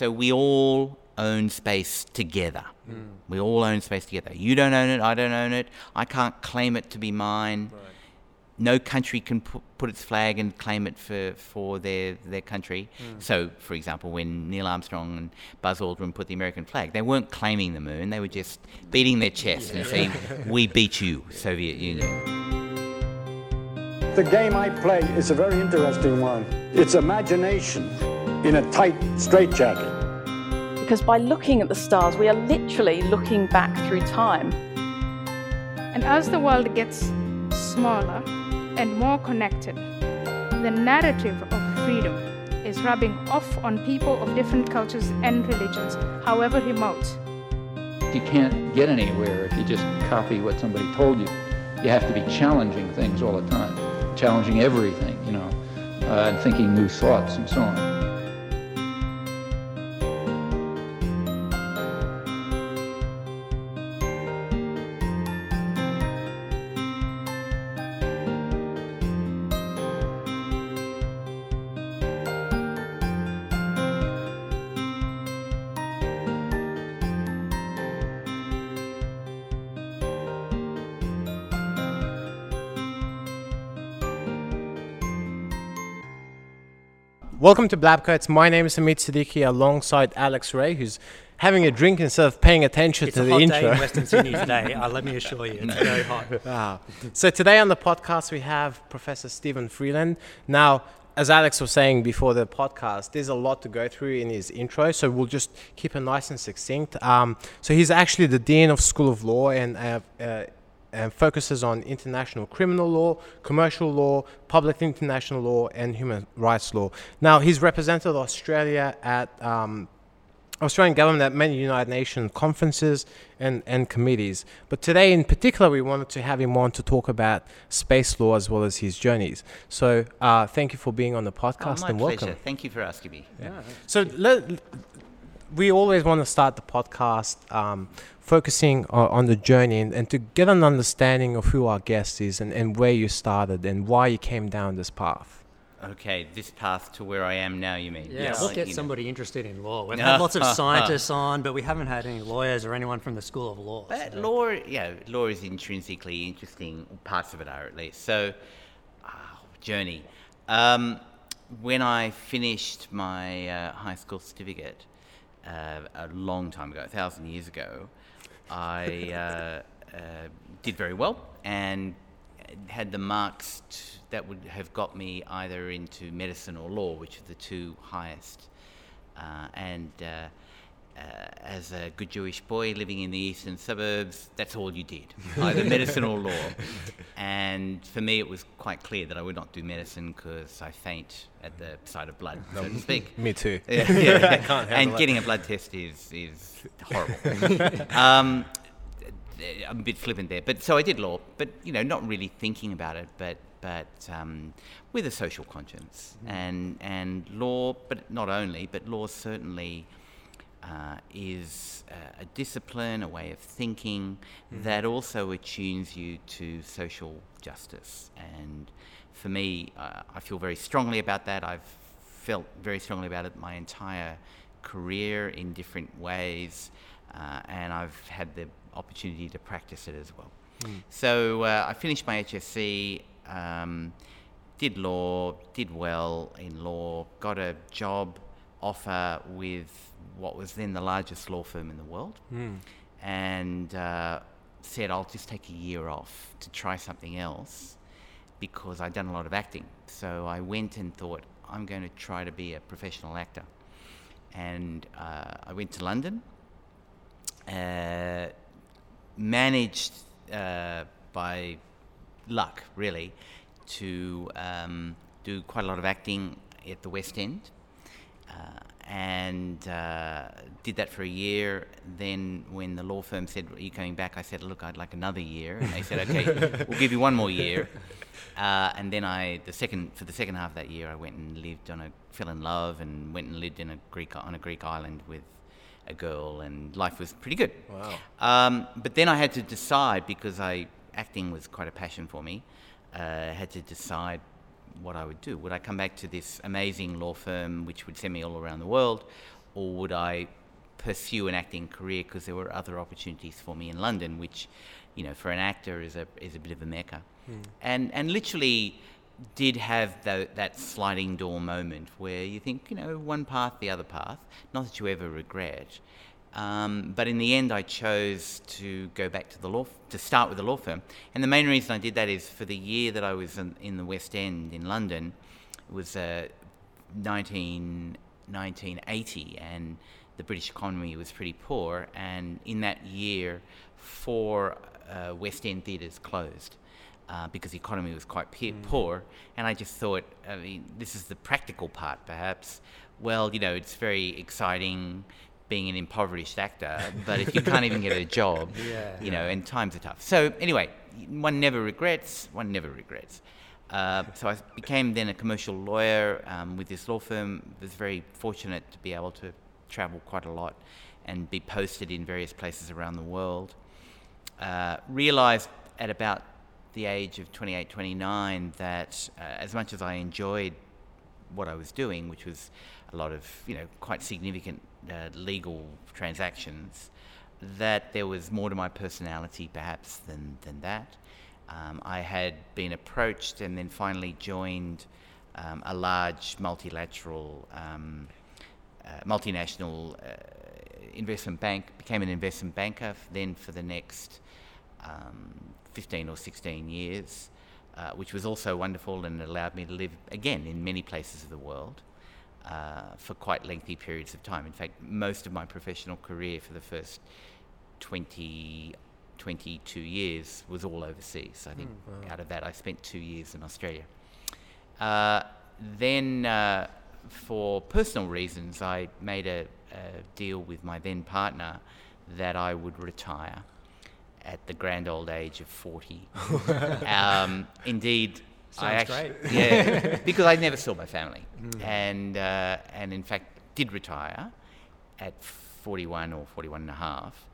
So we all own space together. Hmm. We all own space together. You don't own it, I don't own it. I can't claim it to be mine. No country can pu- put its flag and claim it for, for their, their country. Hmm. So, for example, when Neil Armstrong and Buzz Aldrin put the American flag, they weren't claiming the moon, they were just beating their chest and saying, We beat you, Soviet Union. The game I play is a very interesting one. It's imagination in a tight straitjacket. Because by looking at the stars, we are literally looking back through time. And as the world gets smaller and more connected, the narrative of freedom is rubbing off on people of different cultures and religions, however remote. You can't get anywhere if you just copy what somebody told you. You have to be challenging things all the time, challenging everything, you know, uh, and thinking new thoughts and so on. Welcome to Blabcoats. My name is Amit Siddiqui alongside Alex Ray, who's having a drink instead of paying attention It's to a the hot intro. day in Western Sydney today. Uh, let me assure you, it's very hot. Wow. So today on the podcast we have Professor Steven Freeland. Now, as Alex was saying before the podcast, there's a lot to go through in his intro, so we'll just keep it nice and succinct. Um, so he's actually the dean of School of Law and. Uh, uh, and focuses on international criminal law, commercial law, public international law, and human rights law. Now, he's represented Australia at um, Australian government at many United Nations conferences and, and committees. But today, in particular, we wanted to have him on to talk about space law as well as his journeys. So, uh, thank you for being on the Oh, podcast my and pleasure. welcome. Thank you for asking me. So, let, we always want to start the podcast um, focusing on, on the journey and, and to get an understanding of who our guest is and, and where you started and why you came down this path. Okay, this path to where I am now, you mean? Yeah, Yes, we'll you get know. somebody interested in law. We've had lots of scientists on, but we haven't had any lawyers or anyone from the School of Law. But so- law, yeah, law is intrinsically interesting. Parts of it are at least. So, ah, journey. Um, when I finished my uh, high school certificate uh, a long time ago, a thousand years ago, I uh, uh, did very well and had the marks t- that would have got me either into medicine or law, which are the two highest. Uh, and uh, as a good Jewish boy living in the eastern suburbs, that's all you did, either medicine or law. And for me, it was quite clear that I would not do medicine because I faint at the sight of blood, so to speak. Me too. Yeah, yeah. and getting a blood test is is horrible. um, I'm a bit flippant there, but so I did law, but you know, not really thinking about it, but but um, with a social conscience and and law, but not only, but law certainly. Uh, is uh, a discipline, a way of thinking that also attunes you to social justice. And for me, uh, I feel very strongly about that. I've felt very strongly about it my entire career in different ways, uh, and I've had the opportunity to practice it as well. So uh, I finished my HSC, um, did law, did well in law, got a job offer with what was then the largest law firm in the world, and uh, said I'll just take a year off to try something else because I'd done a lot of acting. So I went and thought, I'm going to try to be a professional actor. And uh, I went to London, uh, managed uh, by luck, really, to um, do quite a lot of acting at the West End. Uh, and uh, did that for a year. Then, when the law firm said, "Are you coming back?" I said, "Look, I'd like another year." And they said, "Okay, we'll give you one more year." Uh, and then I, the second for the second half of that year, I went and lived on a fell in love and went and lived in a Greek on a Greek island with a girl, and life was pretty good. Wow. Um, but then I had to decide because I acting was quite a passion for me. Uh, I had to decide what I would do. Would I come back to this amazing law firm, which would send me all around the world, or would I pursue an acting career because there were other opportunities for me in London, which, you know, for an actor is a is a bit of a mecca, mm. and and literally did have the, that sliding door moment where you think, you know, one path, the other path. Not that you ever regret. Um, but in the end, I chose to go back to the law, to start with the law firm. And the main reason I did that is for the year that I was in, in the West End in London, it was uh, 19, 1980, and the British economy was pretty poor, and in that year, four uh, West End theatres closed. Uh, because the economy was quite pe- mm. poor, and I just thought, I mean, this is the practical part, perhaps. Well, you know, it's very exciting being an impoverished actor, but if you can't even get a job, yeah, you know, and times are tough. So anyway, one never regrets. One never regrets. Uh, so I became then a commercial lawyer um, with this law firm. Was very fortunate to be able to travel quite a lot and be posted in various places around the world. Uh, realized at about the age of 28, 29 that uh, as much as I enjoyed what I was doing, which was a lot of you know quite significant uh, legal transactions, that there was more to my personality perhaps than than that. Um, I had been approached and then finally joined um, a large multilateral um, uh, multinational uh, investment bank, became an investment banker then for the next um, 15 or 16 years, uh, which was also wonderful and allowed me to live again in many places of the world. Uh, for quite lengthy periods of time. In fact, most of my professional career for the first 20, 22 years was all overseas. I think mm, wow. out of that, I spent two years in Australia. Uh, then uh, for personal reasons, I made a, a, deal with my then partner that I would retire at the grand old age of 40. um, indeed, Sounds I actually, great. yeah, because I never saw my family, mm. and uh, and in fact did retire at 41 or 41 and a half,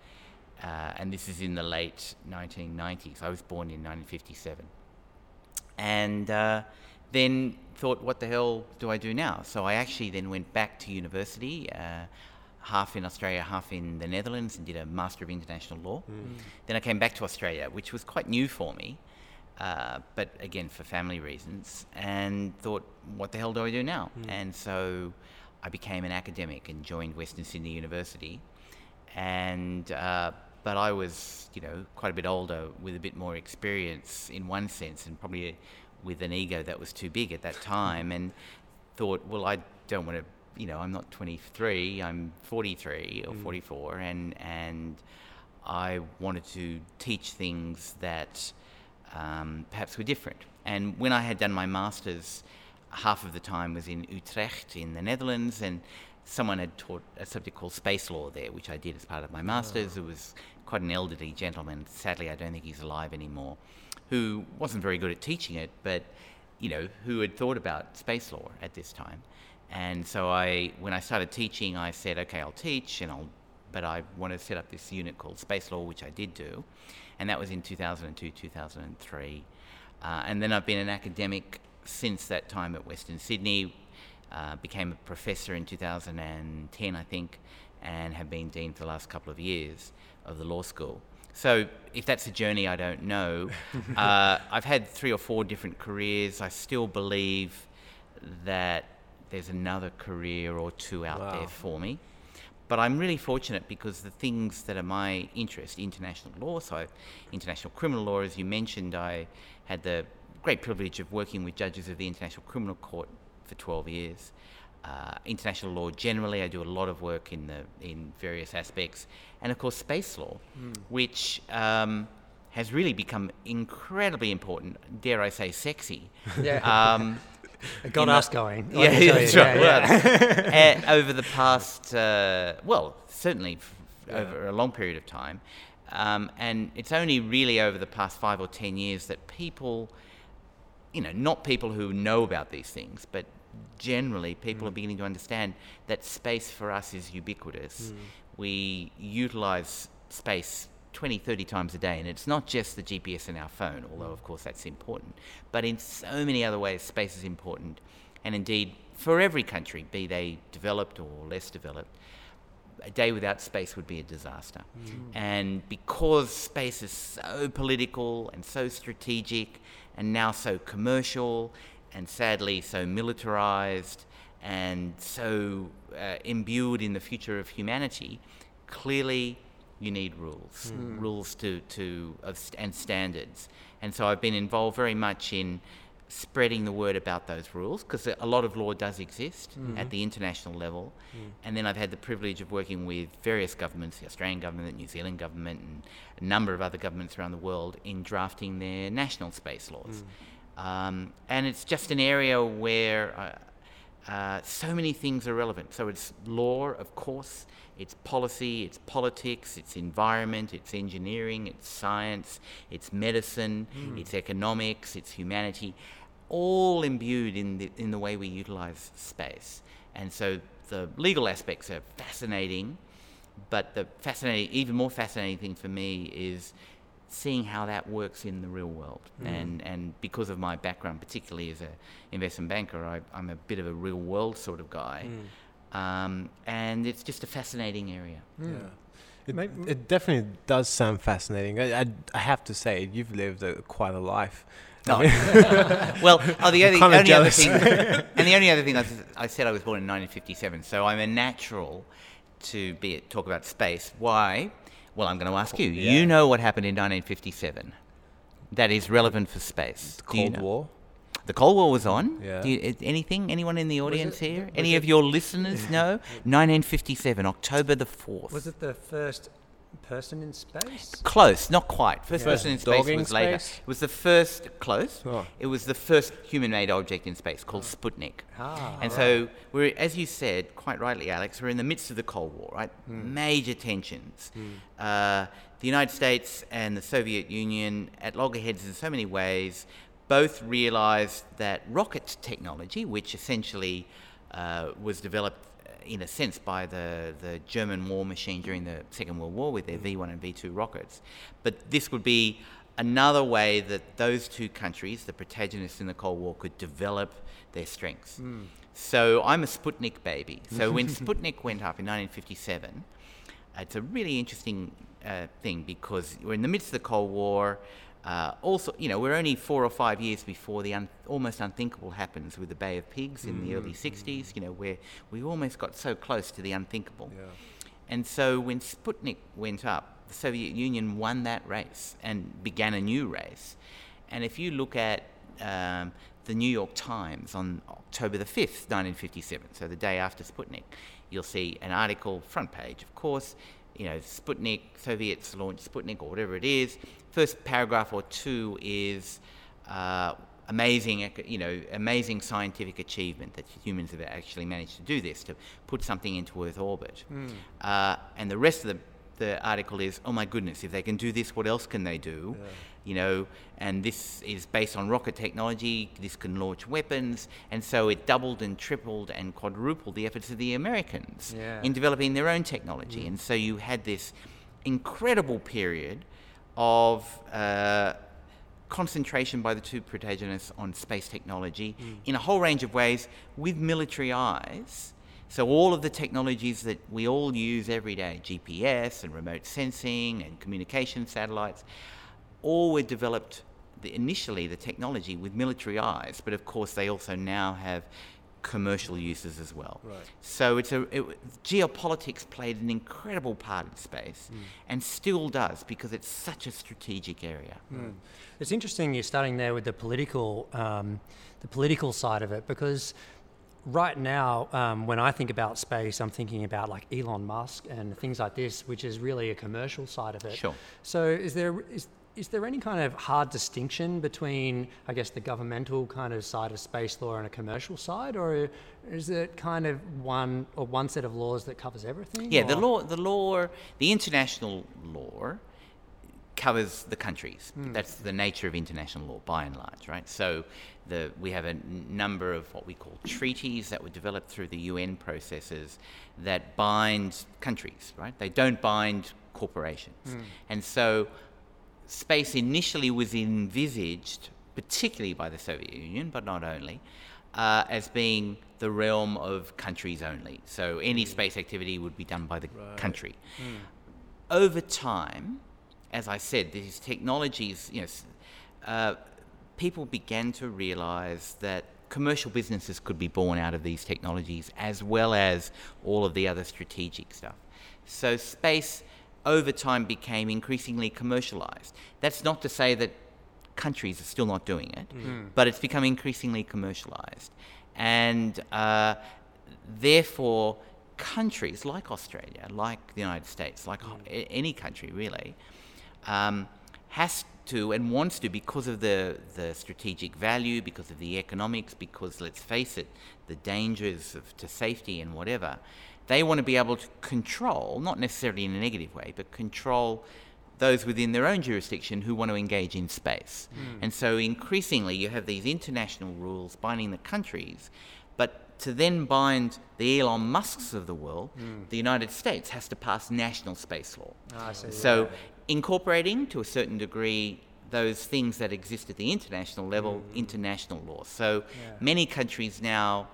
uh, and this is in the late 1990s. I was born in 1957, and uh, then thought, what the hell do I do now? So I actually then went back to university, uh, half in Australia, half in the Netherlands, and did a Master of International Law. Mm. Then I came back to Australia, which was quite new for me, uh, but again for family reasons, and thought, what the hell do I do now? Mm. And so I became an academic and joined Western Sydney University, and. Uh, but I was, you know, quite a bit older with a bit more experience in one sense, and probably with an ego that was too big at that time and thought, well, I don't want to, you know, I'm not 23, I'm 43 or mm. 44, and and I wanted to teach things that um, perhaps were different. And when I had done my masters, half of the time was in Utrecht in the Netherlands, and someone had taught a subject called space law there, which I did as part of my masters. Oh. It was quite an elderly gentleman. Sadly, I don't think he's alive anymore who wasn't very good at teaching it, but you know, who had thought about space law at this time. And so I, when I started teaching, I said, okay, I'll teach, and I'll, but I want to set up this unit called Space Law, which I did do, and that was in 2002, 2003. Uh, and then I've been an academic since that time at Western Sydney. Uh, became a professor in 2010, I think, and have been dean for the last couple of years of the law school. So if that's a journey, I don't know. uh, I've had three or four different careers. I still believe that there's another career or two out wow. there for me. But I'm really fortunate because the things that are my interest, international law, so international criminal law, as you mentioned, I had the great privilege of working with judges of the International Criminal Court for 12 years uh, international law generally. I do a lot of work in the in various aspects, and of course space law, mm. which um, has really become incredibly important. Dare I say, sexy? Yeah. Um, got us going. Yeah, that's right. Yeah, yeah. uh, over the past, uh, well, certainly yeah. over a long period of time, um, and it's only really over the past five or ten years that people, you know, not people who know about these things, but generally people mm. are beginning to understand that space for us is ubiquitous. Mm. We utilize space 20, 30 times a day, and it's not just the GPS in our phone, although of course that's important, but in so many other ways, space is important. And indeed, for every country, be they developed or less developed, a day without space would be a disaster. And because space is so political and so strategic and now so commercial and sadly so militarized and so uh, imbued in the future of humanity, clearly you need rules, hmm. rules to, to of st- and standards. And so I've been involved very much in spreading the word about those rules because a lot of law does exist hmm. at the international level. Hmm. And then I've had the privilege of working with various governments, the Australian government, the New Zealand government, and a number of other governments around the world in drafting their national space laws. Um, and it's just an area where uh, so many things are relevant. So it's law, of course, it's policy, it's politics, it's environment, it's engineering, it's science, it's medicine, it's economics, it's humanity, all imbued in the, in the way we utilize space. And so the legal aspects are fascinating, but the fascinating, even more fascinating thing for me is seeing how that works in the real world. Mm. And and because of my background, particularly as a investment banker, I, I'm a bit of a real world sort of guy. Mm. Um, and it's just a fascinating area. Yeah. Hmm. It, it definitely does sound fascinating. I, I, I have to say, you've lived a, quite a life. Oh. No. well, oh, the only, only other thing, and the only other thing I, I said I was born in 1957, so I'm a natural to be talk about space. Why? Well, I'm going to ask you. Yeah. You know what happened in 1957 that is relevant for space? You Cold know? War. The Cold War was on. Yeah. You, anything? Anyone in the audience it- here? Any it- of your listeners know? 1957, October the 4th. Was it the first person in space? Close, not quite. First Yeah. person in space Dog in was later. space? It was the first, close. Oh. It was the first human-made object in space called Sputnik. Ah, and so we're, as you said quite rightly, Alex, we're in the midst of the Cold War, right? Hmm. Major tensions. Uh, the United States and the Soviet Union, at loggerheads in so many ways, both realized that rocket technology, which essentially uh, was developed in a sense by the, the German war machine during the Second World War with their V1 and V2 rockets. But this would be another way that those two countries, the protagonists in the Cold War, could develop their strengths. So I'm a Sputnik baby. So when Sputnik went up in 1957, it's a really interesting uh, thing because we're in the midst of the Cold War. Uh, also, you know, we're only four or five years before the un- almost unthinkable happens with the Bay of Pigs in the early 60s, you know, where we almost got so close to the unthinkable. And so when Sputnik went up, the Soviet Union won that race and began a new race. And if you look at um, the New York Times on October the 5th, 1957, so the day after Sputnik, you'll see an article, front page, of course, you know, Sputnik, Soviets launched Sputnik or whatever it is. First paragraph or two is uh, amazing, you know, amazing scientific achievement that humans have actually managed to do this, to put something into Earth orbit. Uh, and the rest of the, the article is, oh my goodness, if they can do this, what else can they do? You know, and this is based on rocket technology. This can launch weapons, and so it doubled and tripled and quadrupled the efforts of the Americans Yeah. in developing their own technology. And so you had this incredible period of uh, concentration by the two protagonists on space technology in a whole range of ways with military eyes. So all of the technologies that we all use every day, GPS and remote sensing and communication satellites, all were developed the, initially the technology with military eyes, but of course they also now have commercial uses as well. Right. So it's a it, geopolitics played an incredible part in space, and still does because it's such a strategic area. It's interesting you're starting there with the political, um, the political side of it because right now, um, when I think about space, I'm thinking about like Elon Musk and things like this, which is really a commercial side of it. Sure. So is there is is there any kind of hard distinction between, I guess, the governmental kind of side of space law and a commercial side, or is it kind of one or one set of laws that covers everything? Yeah, the law, the law, the international law covers the countries. Hmm. That's the nature of international law, by and large, right? So, the we have a number of what we call treaties that were developed through the UN processes that bind countries, right? They don't bind corporations, hmm. and so space initially was envisaged, particularly by the Soviet Union, but not only, uh, as being the realm of countries only. So any space activity would be done by the country. Over time, as I said, these technologies, you know, uh, people began to realize that commercial businesses could be born out of these technologies as well as all of the other strategic stuff. So space over time became increasingly commercialized. That's not to say that countries are still not doing it, but it's become increasingly commercialized. And uh, therefore, countries like Australia, like the United States, like a- any country really, um, has to and wants to because of the, the strategic value, because of the economics, because let's face it, the dangers of, to safety and whatever, they want to be able to control, not necessarily in a negative way, but control those within their own jurisdiction who want to engage in space. Hmm. And so increasingly you have these international rules binding the countries, but to then bind the Elon Musks of the world, hmm. the United States has to pass national space law. Ah, I see, So incorporating to a certain degree those things that exist at the international level, hmm. international law. So many countries now,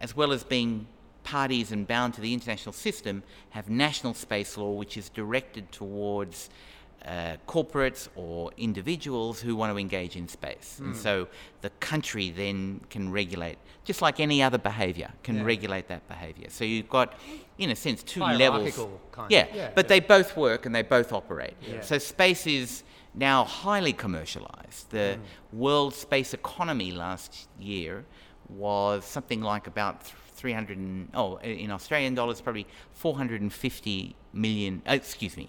as well as being parties and bound to the international system, have national space law which is directed towards uh, corporates or individuals who want to engage in space. And so the country then can regulate, just like any other behavior, can Yeah. regulate that behavior. So you've got, in a sense, two levels. Hierarchical kind of- Yeah, yeah. but they both work and they both operate. Yeah. So space is now highly commercialized. The Mm. world space economy last year was something like about 300 and, oh, in Australian dollars, probably 450 million, uh, excuse me,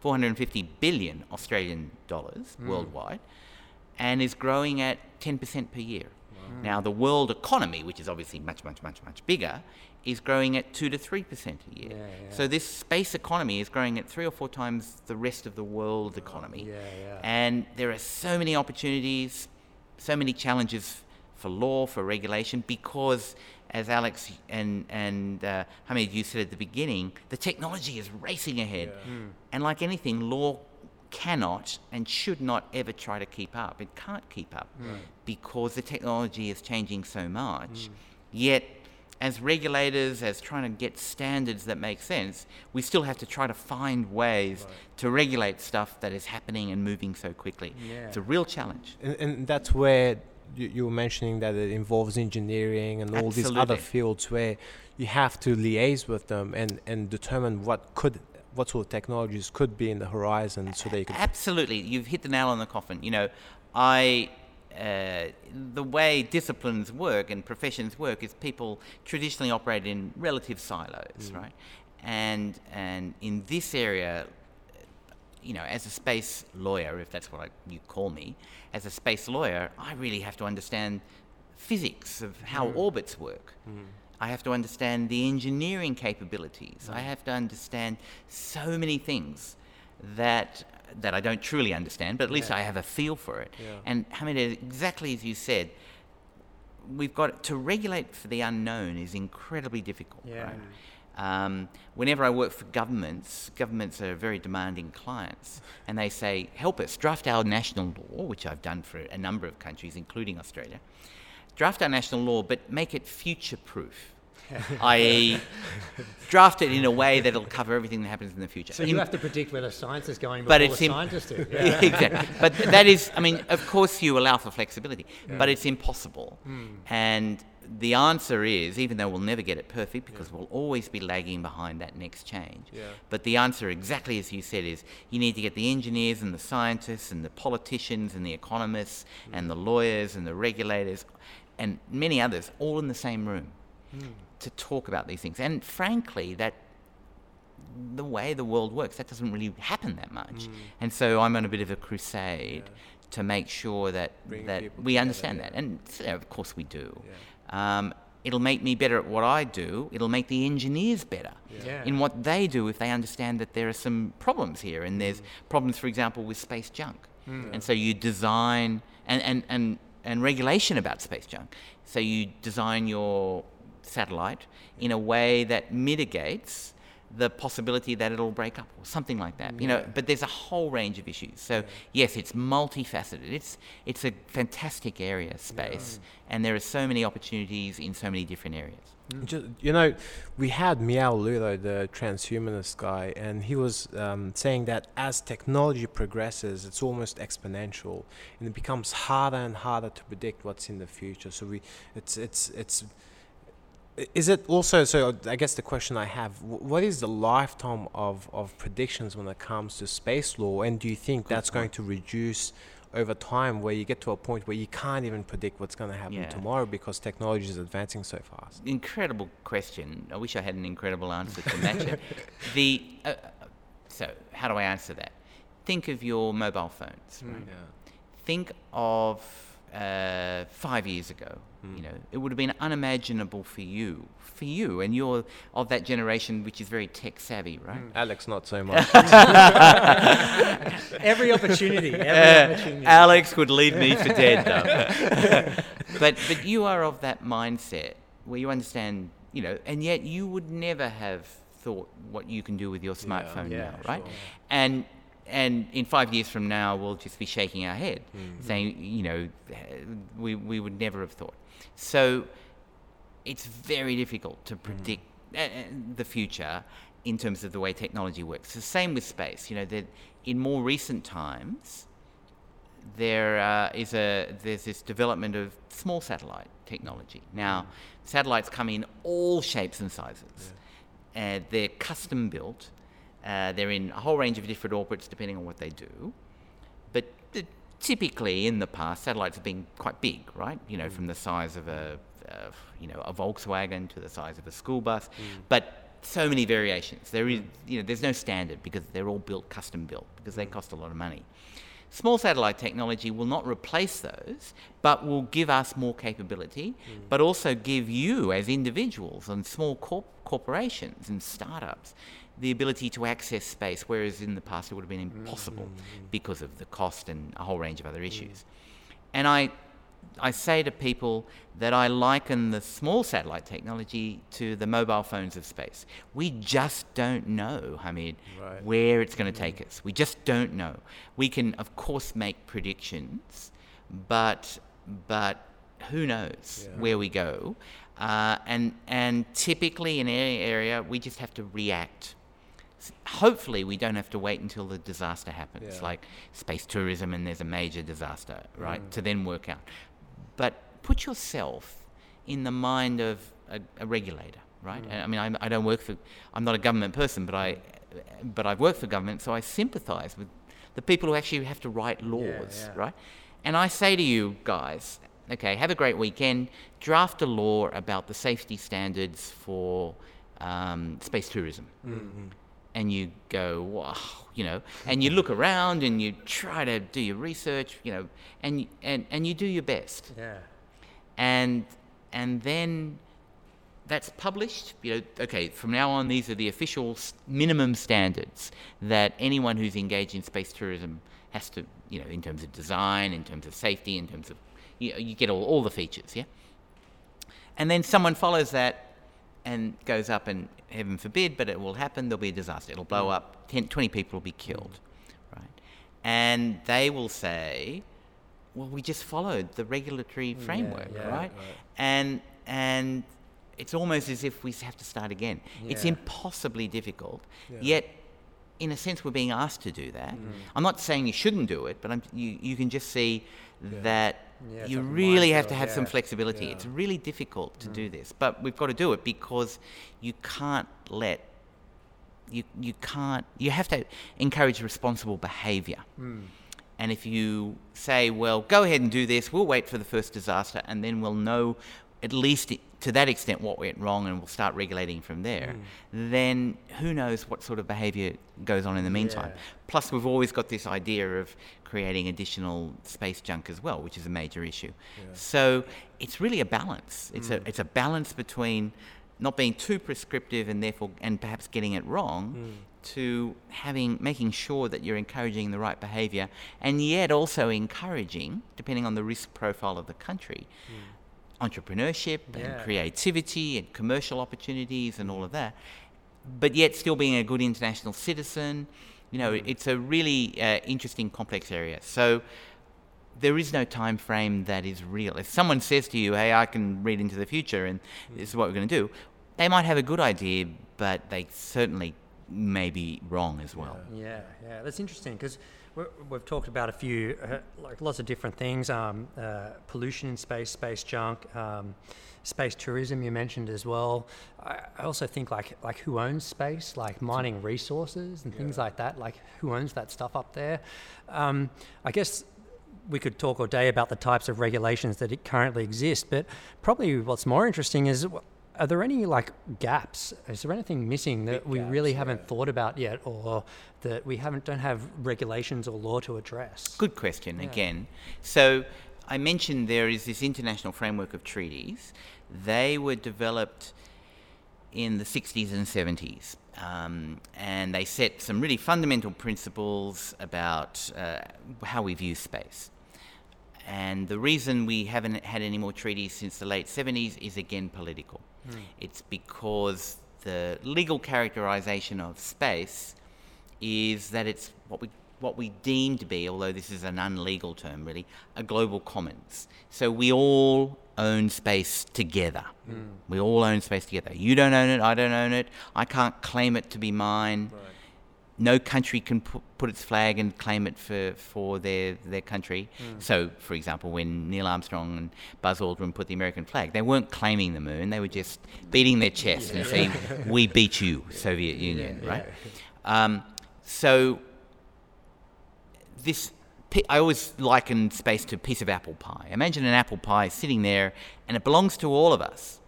450 billion Australian dollars Mm. worldwide, and is growing at 10% per year. Now, the world economy, which is obviously much, much, much, much bigger, is growing at 2 to 3% a year. Yeah, yeah. So, this space economy is growing at three or four times the rest of the world economy. Yeah. And there are so many opportunities, so many challenges for law, for regulation, because as Alex and, and uh, Hamid, you said at the beginning, the technology is racing ahead. Hmm. And like anything, law cannot and should not ever try to keep up. It can't keep up hmm. because the technology is changing so much. Hmm. Yet, as regulators, as trying to get standards that make sense, we still have to try to find ways to regulate stuff that is happening and moving so quickly. Yeah. It's a real challenge. And, and that's where you, you were mentioning that it involves engineering and all these other fields where you have to liaise with them and, and determine what could what sort of technologies could be in the horizon so that you can Absolutely, you've hit the nail on the coffin. You know, I. Uh, the way disciplines work and professions work is people traditionally operate in relative silos, right? And and in this area, you know, as a space lawyer, if that's what I, you call me, as a space lawyer, I really have to understand physics of how mm. orbits work. Mm. I have to understand the engineering capabilities. I mm. have to understand so many things that that I don't truly understand, but at least I have a feel for it. And Hamid, exactly as you said, we've got to regulate for the unknown is incredibly difficult. Yeah. Right? Um, whenever I work for governments, governments are very demanding clients, and they say, "Help us draft our national law," which I've done for a number of countries, including Australia. Draft our national law, but make it future-proof, i.e., draft it in a way that'll cover everything that happens in the future. So In- you have to predict where the science is going But it's the im- scientists do. Yeah, exactly. But that is, I mean, of course you allow for flexibility, but it's impossible. And the answer is, even though we'll never get it perfect because we'll always be lagging behind that next change, but the answer, exactly as you said, is you need to get the engineers and the scientists and the politicians and the economists hmm. and the lawyers and the regulators and many others all in the same room hmm. to talk about these things. And frankly, that the way the world works, that doesn't really happen that much. Hmm. And so I'm on a bit of a crusade to make sure that Bringing that we together, understand yeah. that, and you know, of course we do. Um, it'll make me better at what I do. It'll make the engineers better Yeah. in what they do if they understand that there are some problems here, and there's Mm. problems, for example, with space junk. And so you design and, and, and, and regulation about space junk. So you design your satellite in a way that mitigates the possibility that it'll break up or something like that. You know, but there's a whole range of issues. So yes, it's multifaceted. It's it's a fantastic area space, and there are so many opportunities in so many different areas. Just, you know, we had Meow-Ludo, the transhumanist guy, and he was um, saying that as technology progresses, it's almost exponential, and it becomes harder and harder to predict what's in the future. So we, it's it's it's. Is it also so? I guess the question I have: What is the lifetime of, of predictions when it comes to space law, and do you think that's going to reduce over time, where you get to a point where you can't even predict what's going to happen Yeah. tomorrow because technology is advancing so fast? incredible question. I wish I had an incredible answer to match it. The uh, so how do I answer that? Think of your mobile phones. Right? Think of uh, five years ago. Mm. You know, it would have been unimaginable for you, for you, and you're of that generation which is very tech savvy, right? Mm. Alex, not so much. Every opportunity, every opportunity. Alex would leave me for dead, though. but but you are of that mindset where you understand, you know, and yet you would never have thought what you can do with your smartphone yeah, now, right? And and in five years from now, we'll just be shaking our head, mm. saying, you know, we we would never have thought. So it's very difficult to predict uh, uh, the future in terms of the way technology works. The same with space. You know, that in more recent times, there uh, is a there's this development of small satellite technology. Now, satellites come in all shapes and sizes. Uh, they're custom built. Uh, they're in a whole range of different orbits depending on what they do. But uh, typically, in the past, satellites have been quite big, right? You know, from the size of a uh, you know a Volkswagen to the size of a school bus. Mm. But so many variations. There is mm. you know there's no standard because they're all built custom built because they mm. cost a lot of money. Small satellite technology will not replace those, but will give us more capability, but also give you, as individuals and small corp- corporations and startups, the ability to access space, whereas in the past it would have been impossible mm. because of the cost and a whole range of other issues. Mm. And I, I say to people that I liken the small satellite technology to the mobile phones of space. We just don't know, Hamid, where it's going to mm. take us. We just don't know. We can, of course, make predictions, but but who knows where we go? Uh, and and typically in any area, we just have to react. Hopefully, we don't have to wait until the disaster happens, Yeah. like space tourism, and there's a major disaster, right? Mm. To then work out. But put yourself in the mind of a, a regulator, right? And I mean, I, I don't work for, I'm not a government person, but I, but I've worked for government, so I sympathise with the people who actually have to write laws, yeah. right? And I say to you guys, okay, have a great weekend. Draft a law about the safety standards for um, space tourism. Mm-hmm. And you go, wow, you know, and you mm-hmm. look around and you try to do your research, you know, and and and you do your best Yeah. and and then that's published. You know, okay, from now on, these are the official minimum standards that anyone who's engaged in space tourism has to, you know, in terms of design, in terms of safety, in terms of, you, know, you get all, all the features, yeah. And then someone follows that and goes up, and heaven forbid, but it will happen. There'll be a disaster. It'll blow mm. up. 10, 20 people will be killed, mm. right? And they will say, well, we just followed the regulatory framework, yeah, right? And and it's almost as if we have to start again. It's impossibly difficult. Yet, in a sense, we're being asked to do that. Mm. I'm not saying you shouldn't do it, but I'm, you you can just see that Yeah, you really have to have some yeah. flexibility. It's really difficult to do this, but we've got to do it because you can't let you you can't you have to encourage responsible behavior. And if you say, well, go ahead and do this, we'll wait for the first disaster, and then we'll know at least to that extent what went wrong, and we'll start regulating from there, mm. then who knows what sort of behavior goes on in the meantime. Yeah. Plus, we've always got this idea of creating additional space junk as well, which is a major issue. So it's really a balance. It's, a, mm. it's a balance between not being too prescriptive and therefore, and perhaps getting it wrong, mm. to having making sure that you're encouraging the right behaviour, and yet also encouraging, depending on the risk profile of the country, entrepreneurship and creativity and commercial opportunities and all of that. but yet still being a good international citizen. You know, it's a really uh, interesting, complex area. So there is no time frame that is real. If someone says to you, "Hey, I can read into the future, and this is what we're going to do," they might have a good idea, but they certainly may be wrong as well. Yeah, yeah, that's interesting because we've talked about a few, uh, like lots of different things. Um, uh, pollution in space, space junk, um, space tourism. You mentioned as well. I, I, also think like like who owns space, like mining resources and yeah. things like that. Like who owns that stuff up there? Um, I guess we could talk all day about the types of regulations that currently exist, but probably what's more interesting is are there any like gaps? Is there anything missing that Big we gaps, really haven't yeah. thought about yet, or that we haven't don't have regulations or law to address? Good question yeah. again. So I mentioned there is this international framework of treaties. They were developed in the 60s and 70s. Um, and they set some really fundamental principles about uh, how we view space. And the reason we haven't had any more treaties since the late 70s is again political. Mm. It's because the legal characterization of space is that it's what we what we deem to be, although this is an unlegal term really, a global commons. So we all own space together. Mm. We all own space together. You don't own it, I don't own it, I can't claim it to be mine. Right no country can put, put its flag and claim it for, for their, their country. Mm. So, for example, when Neil Armstrong and Buzz Aldrin put the American flag, they weren't claiming the moon, they were just beating their chest yeah. and saying, We beat you, Soviet Union, yeah, right? Yeah. Um, so, this. I always liken space to a piece of apple pie. Imagine an apple pie sitting there and it belongs to all of us.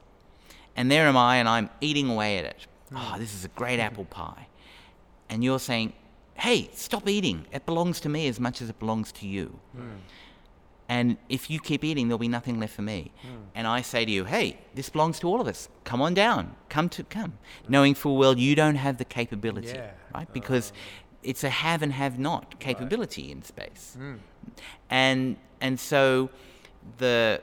And there am I and I'm eating away at it. Mm. Oh, this is a great apple pie and you're saying, hey, stop eating. It belongs to me as much as it belongs to you. Mm. And if you keep eating, there'll be nothing left for me. Mm. And I say to you, hey, this belongs to all of us. Come on down. Come to come. Mm. Knowing full well you don't have the capability, yeah. right? Because uh. it's a have and have not capability right. in space. Hmm. And and so the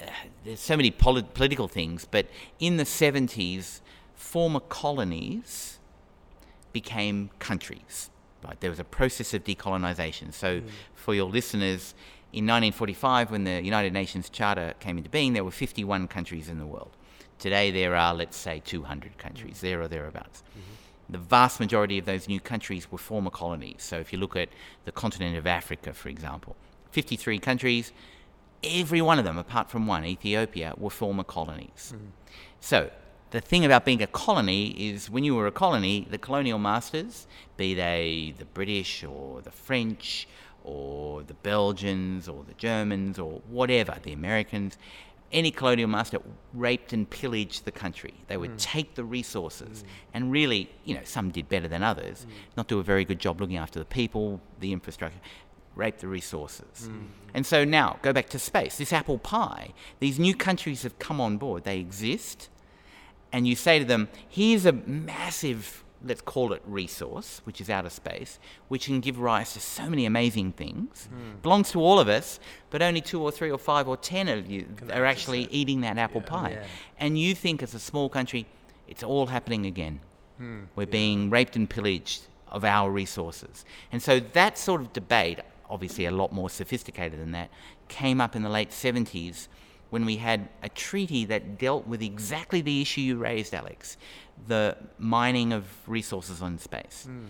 uh, there's so many polit- political things, but in the 70s, former colonies became countries. Right? There was a process of decolonization. So, mm. for your listeners, in 1945, when the United Nations Charter came into being, there were 51 countries in the world. Today, there are, let's say, 200 countries, mm. there or thereabouts. Mm-hmm. The vast majority of those new countries were former colonies. So, if you look at the continent of Africa, for example, 53 countries, every one of them, apart from one, Ethiopia, were former colonies. Mm. So, the thing about being a colony is when you were a colony, the colonial masters, be they the British or the French or the Belgians or the Germans or whatever, the Americans, any colonial master raped and pillaged the country. They would mm. take the resources mm. and really, you know, some did better than others, mm. not do a very good job looking after the people, the infrastructure, rape the resources. Mm. And so now, go back to space. This apple pie, these new countries have come on board. They exist and you say to them, here's a massive, let's call it resource, which is outer space, which can give rise to so many amazing things, mm. belongs to all of us, but only two or three or five or ten of you can are actually eating that apple yeah, pie. Yeah. And you think, as a small country, it's all happening again. Mm, We're yeah. being raped and pillaged of our resources. And so that sort of debate, obviously a lot more sophisticated than that, came up in the late 70s when we had a treaty that dealt with exactly the issue you raised, Alex the mining of resources on space. Mm.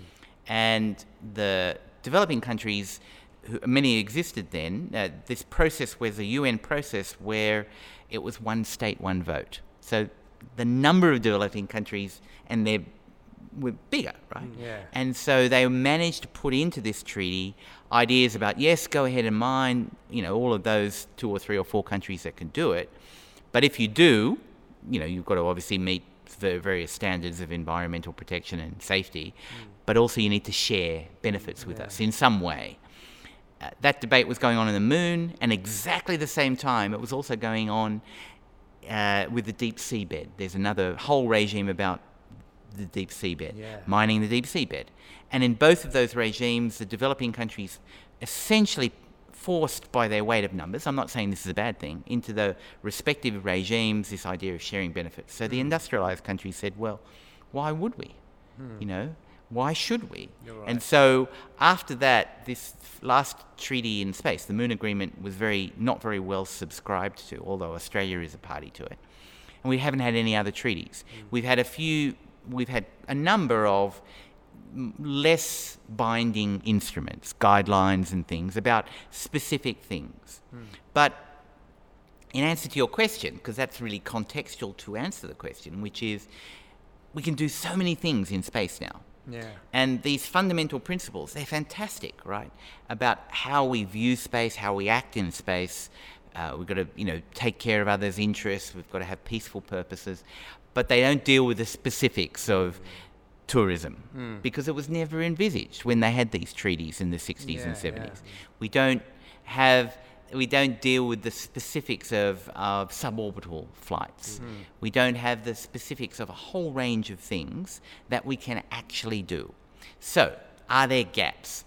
And the developing countries, who, many existed then, uh, this process was a UN process where it was one state, one vote. So the number of developing countries and they're were bigger, right? Hmm. Yeah. And so they managed to put into this treaty ideas about yes, go ahead and mine, you know, all of those two or three or four countries that can do it. But if you do, you know, you've got to obviously meet the various standards of environmental protection and safety, mm. but also you need to share benefits with yeah. us in some way. Uh, that debate was going on in the moon, and exactly the same time, it was also going on uh, with the deep seabed. There's another whole regime about the deep seabed, yeah. mining the deep seabed. And in both of those regimes, the developing countries essentially forced by their weight of numbers, I'm not saying this is a bad thing, into the respective regimes this idea of sharing benefits. So the mm. industrialized countries said, well, why would we? Hmm. You know, why should we? And so after that, this last treaty in space, the Moon Agreement, was very not very well subscribed to, although Australia is a party to it. And we haven't had any other treaties. We've had a few. We've had a number of less binding instruments, guidelines, and things about specific things. But in answer to your question, because that's really contextual to answer the question, which is we can do so many things in space now. Yeah. And these fundamental principles, they're fantastic, right? About how we view space, how we act in space. Uh, we've got to, you know, take care of others' interests. We've got to have peaceful purposes. But they don't deal with the specifics of tourism hmm. because it was never envisaged when they had these treaties in the 60s and 70s. yeah. We don't have we don't deal with the specifics of, of suborbital flights. Hmm. We don't have the specifics of a whole range of things that we can actually do. So, are there gaps?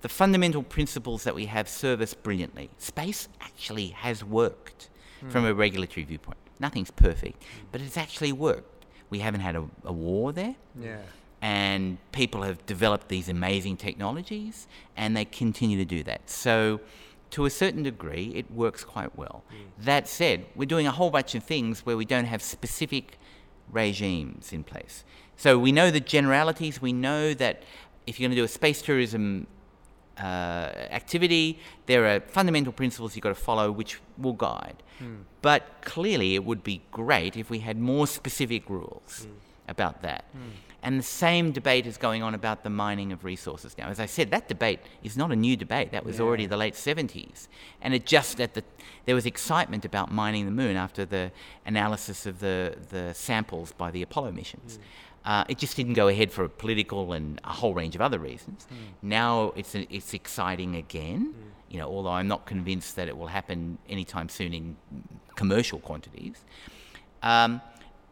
The fundamental principles that we have serve us brilliantly. Space actually has worked hmm. from a regulatory viewpoint. Nothing's perfect, but it's actually worked. We haven't had a, a war there Yeah. and people have developed these amazing technologies and they continue to do that. So, to a certain degree, it works quite well. Mm. That said, we're doing a whole bunch of things where we don't have specific regimes in place. So, we know the generalities, we know that if you're going to do a space tourism uh, activity, there are fundamental principles you've got to follow which will guide. Hmm. But clearly, it would be great if we had more specific rules hmm. about that. Hmm. And the same debate is going on about the mining of resources now. As I said, that debate is not a new debate. That was already the late 70s. And it just at the there was excitement about mining the moon after the analysis of the, the samples by the Apollo missions. Uh, it just didn't go ahead for a political and a whole range of other reasons. Now it's it's exciting again. You know, although I'm not convinced that it will happen anytime soon in commercial quantities. Um,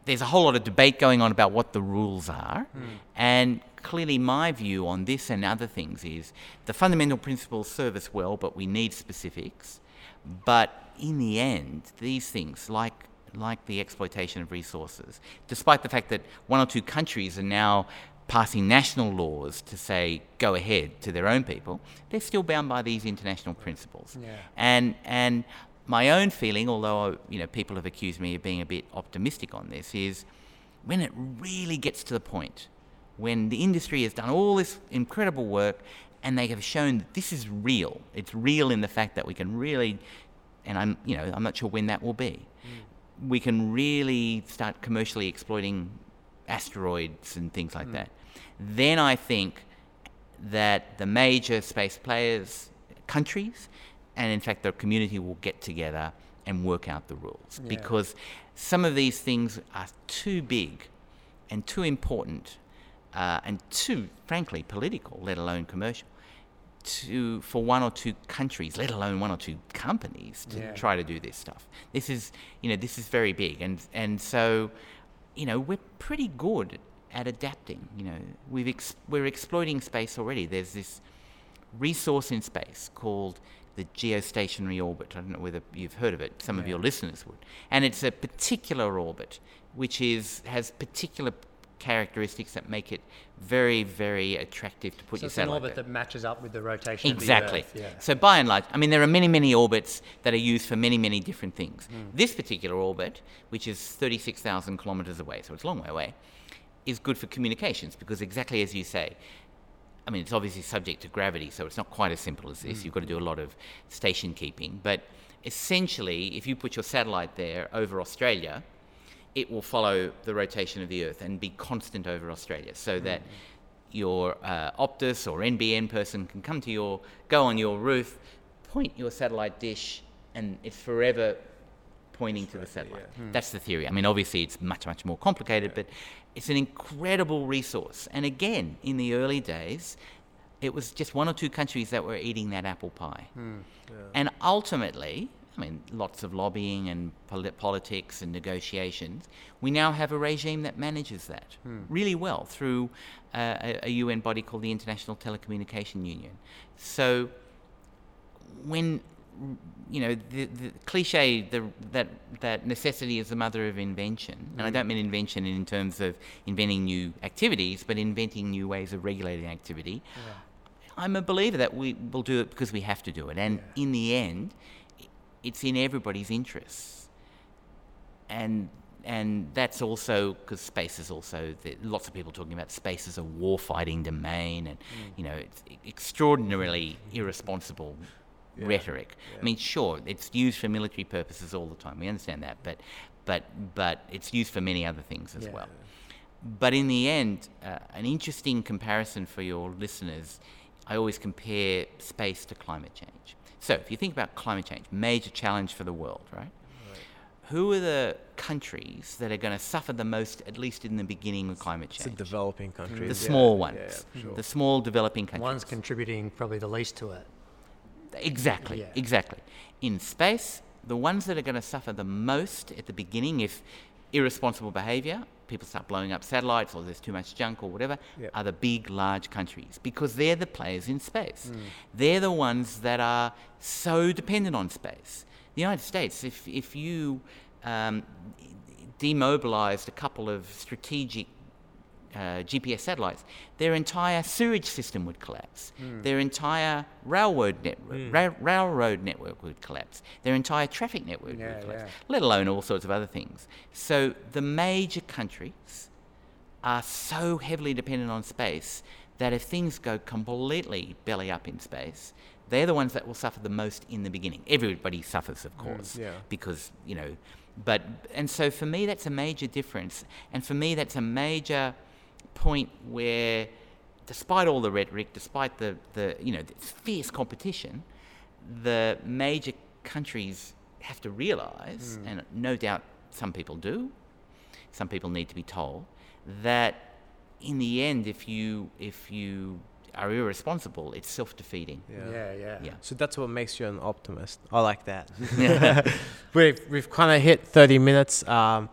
there's a whole lot of debate going on about what the rules are, and clearly my view on this and other things is the fundamental principles serve us well, but we need specifics. But in the end, these things, like like the exploitation of resources, despite the fact that one or two countries are now passing national laws to say go ahead to their own people, they're still bound by these international principles. Yeah. And and my own feeling, although you know people have accused me of being a bit optimistic on this, is when it really gets to the point when the industry has done all this incredible work and they have shown that this is real. It's real in the fact that we can really, and I'm you know I'm not sure when that will be. Mm. We can really start commercially exploiting asteroids and things like that. Then I think that the major space players, countries, and in fact the community will get together and work out the rules. Because some of these things are too big and too important uh, and too, frankly, political, let alone commercial, to for one or two countries, let alone one or two companies, to Yeah. try to do this stuff. This is, you know, this is very big, and and so, you know, we're pretty good at adapting. You know, we've ex- we're exploiting space already. There's this resource in space called the geostationary orbit. I don't know whether you've heard of it. Some of your listeners would. And it's a particular orbit which is has particular characteristics that make it very, very attractive to put So your it's an satellite orbit there. that matches up with the rotation Exactly. of the Earth. Yeah. So by and large, I mean, there are many, many orbits that are used for many, many different things. Hmm. This particular orbit, which is 36,000 kilometers away, so it's a long way away, is good for communications because exactly as you say, I mean, it's obviously subject to gravity, so it's not quite as simple as this. You've got to do a lot of station keeping. But essentially, if you put your satellite there over Australia, it will follow the rotation of the Earth and be constant over Australia so mm. that your uh, Optus or NBN person can come to your, go on your roof, point your satellite dish, and it's forever pointing to the satellite. Hmm. That's the theory. I mean, obviously, it's much, much more complicated, but it's an incredible resource. And again, in the early days, it was just one or two countries that were eating that apple pie. Hmm, and ultimately, I mean, lots of lobbying and polit- politics and negotiations. We now have a regime that manages that really well through uh, a, a UN body called the International Telecommunication Union. So when you know, the, the cliche the, that that necessity is the mother of invention, and I don't mean invention in terms of inventing new activities, but inventing new ways of regulating activity. I'm a believer that we will do it because we have to do it, and in the end, it's in everybody's interests. And and that's also because space is also the, lots of people talking about space as a war-fighting domain, and you know it's extraordinarily irresponsible rhetoric. I mean, sure, it's used for military purposes all the time. We understand that, but but but it's used for many other things as well. But in the end, uh, an interesting comparison for your listeners, I always compare space to climate change. So if you think about climate change, major challenge for the world, right? Who are the countries that are going to suffer the most, at least in the beginning of climate It's a change? developing country. the Yeah, small ones, yeah, sure. the small developing countries. One's contributing probably the least to it. Exactly, Yeah. exactly. In space, the ones that are going to suffer the most at the beginning, if irresponsible behavior, people start blowing up satellites or there's too much junk or whatever, Yep. are the big, large countries because they're the players in space. Mm. They're the ones that are so dependent on space. The United States, if, if you um, demobilized a couple of strategic uh, GPS satellites, their entire sewage system would collapse. Hmm. Their entire railroad network, ra- railroad network would collapse. Their entire traffic network Yeah, would collapse. yeah. Let alone all sorts of other things. So the major countries are so heavily dependent on space that if things go completely belly up in space, they're the ones that will suffer the most in the beginning. Everybody suffers, of course, yeah. because you know. But and so for me, that's a major difference, and for me, that's a major point where, despite all the rhetoric, despite the the you know the fierce competition, the major countries have to realize, and no doubt some people do, some people need to be told that in the end, if you if you are irresponsible, it's self-defeating. Yeah, yeah. Yeah. So that's what makes you an optimist. I like that. we've we've kind of hit 30 minutes. Um,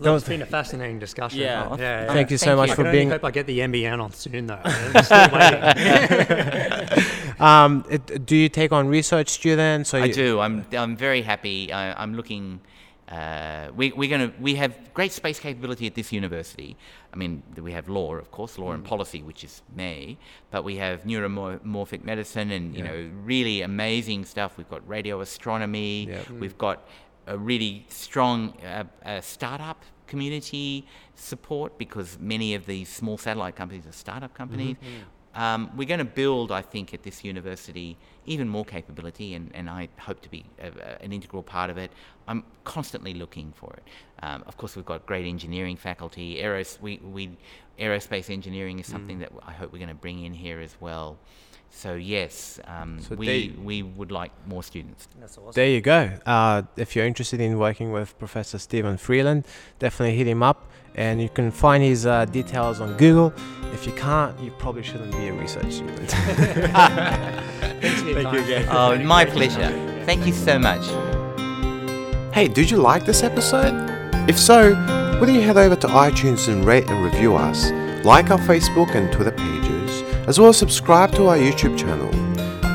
Look, it's been a fascinating discussion. Yeah. yeah, yeah. Thank you so Thank much you. I for can only being. hope I get the NBN on soon though. I'm still waiting. Um, it, do you take on research students? Or I do. I'm I'm very happy. I, I'm looking. Uh, we, we're going to we have great space capability at this university. I mean, we have law, of course, law Mm. and policy, which is me, but we have neuromorphic medicine and you know really amazing stuff. We've got radio astronomy. Yeah. We've got a really strong uh, uh, startup community support because many of these small satellite companies are startup companies. Um, we're going to build, I think, at this university even more capability, and, and I hope to be a, a- an integral part of it. I'm constantly looking for it. Um, of course, we've got great engineering faculty. Aeros, we, we, aerospace engineering is something that I hope we're going to bring in here as well. So yes, um, So we, they- we would like more students. That's awesome. There you go. Uh, if you're interested in working with Professor Steven Freeland, definitely hit him up. And you can find his uh, details on Google. If you can't, you probably shouldn't be a research student. Thanks for Thank you time. again. Oh, my pleasure. Thank you so much. Hey, did you like this episode? If so, will you head over to iTunes and rate and review us, like our Facebook and Twitter pages, as well as subscribe to our YouTube channel?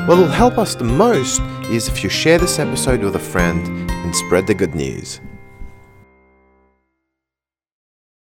What will help us the most is if you share this episode with a friend and spread the good news.